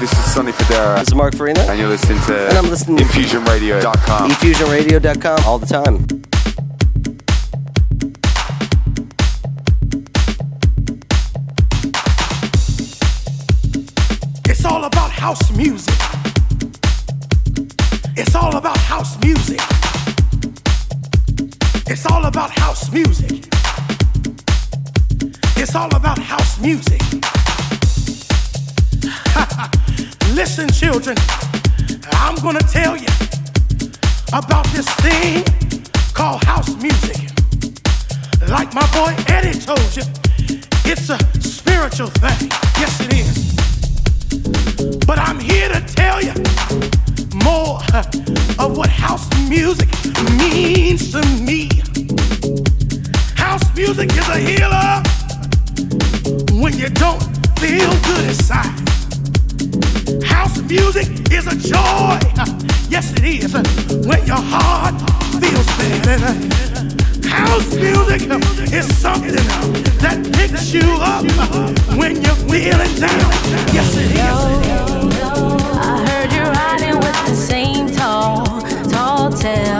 This is Sonny Fodera. This is Mark Farina. And you're listening to. And I'm listening. eFusionRadio.com. eFusionRadio.com all the time. It's all about house music. It's all about house music. It's all about house music. It's all about house music. Listen, children, I'm gonna tell you about this thing called house music. Like my boy Eddie told you, it's a spiritual thing. Yes, it is. But I'm here to tell you more of what house music means to me. House music is a healer when you don't feel good inside. House music is a joy. Yes, it is. When your heart feels better. House music is something that picks you up when you're feeling down. Yes, it is. I heard you riding with the same tall, tall tale.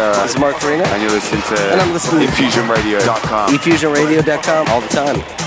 Uh, Sonny Fodera. This is Mark Farina. And you're listening to And I'm listening to infusionradio.com. efusionradio.com all the time.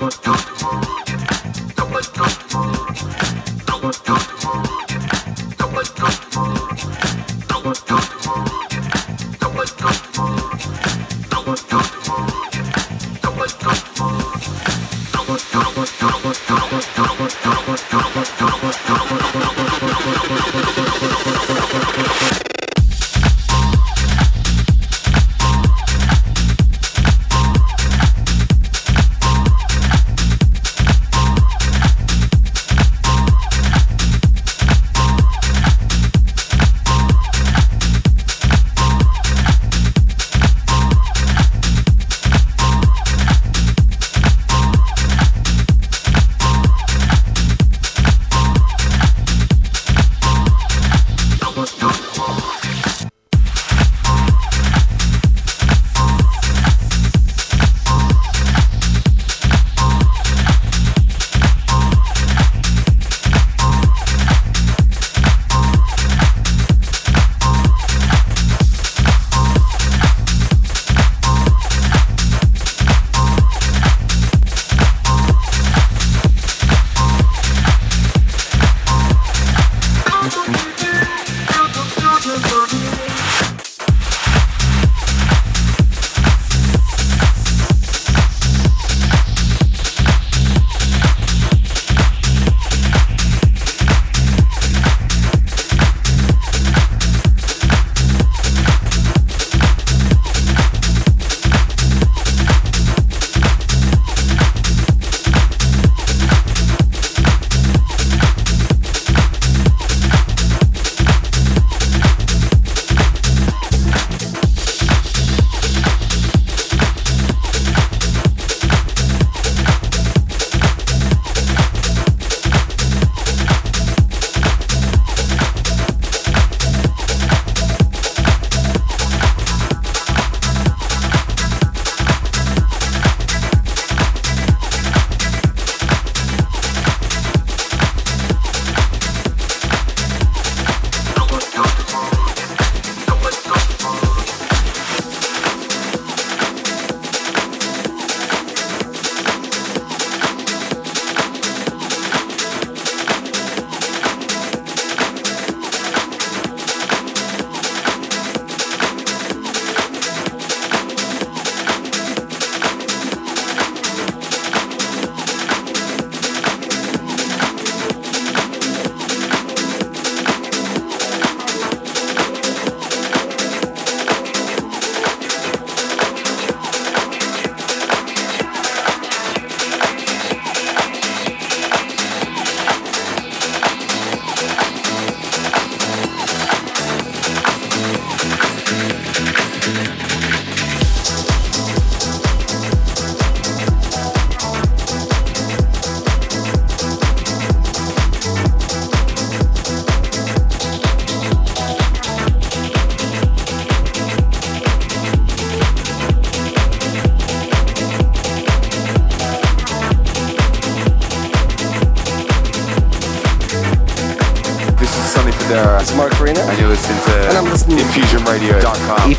Don't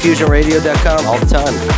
Efusionradio.com all the time.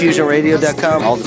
eFusionRadio.com all.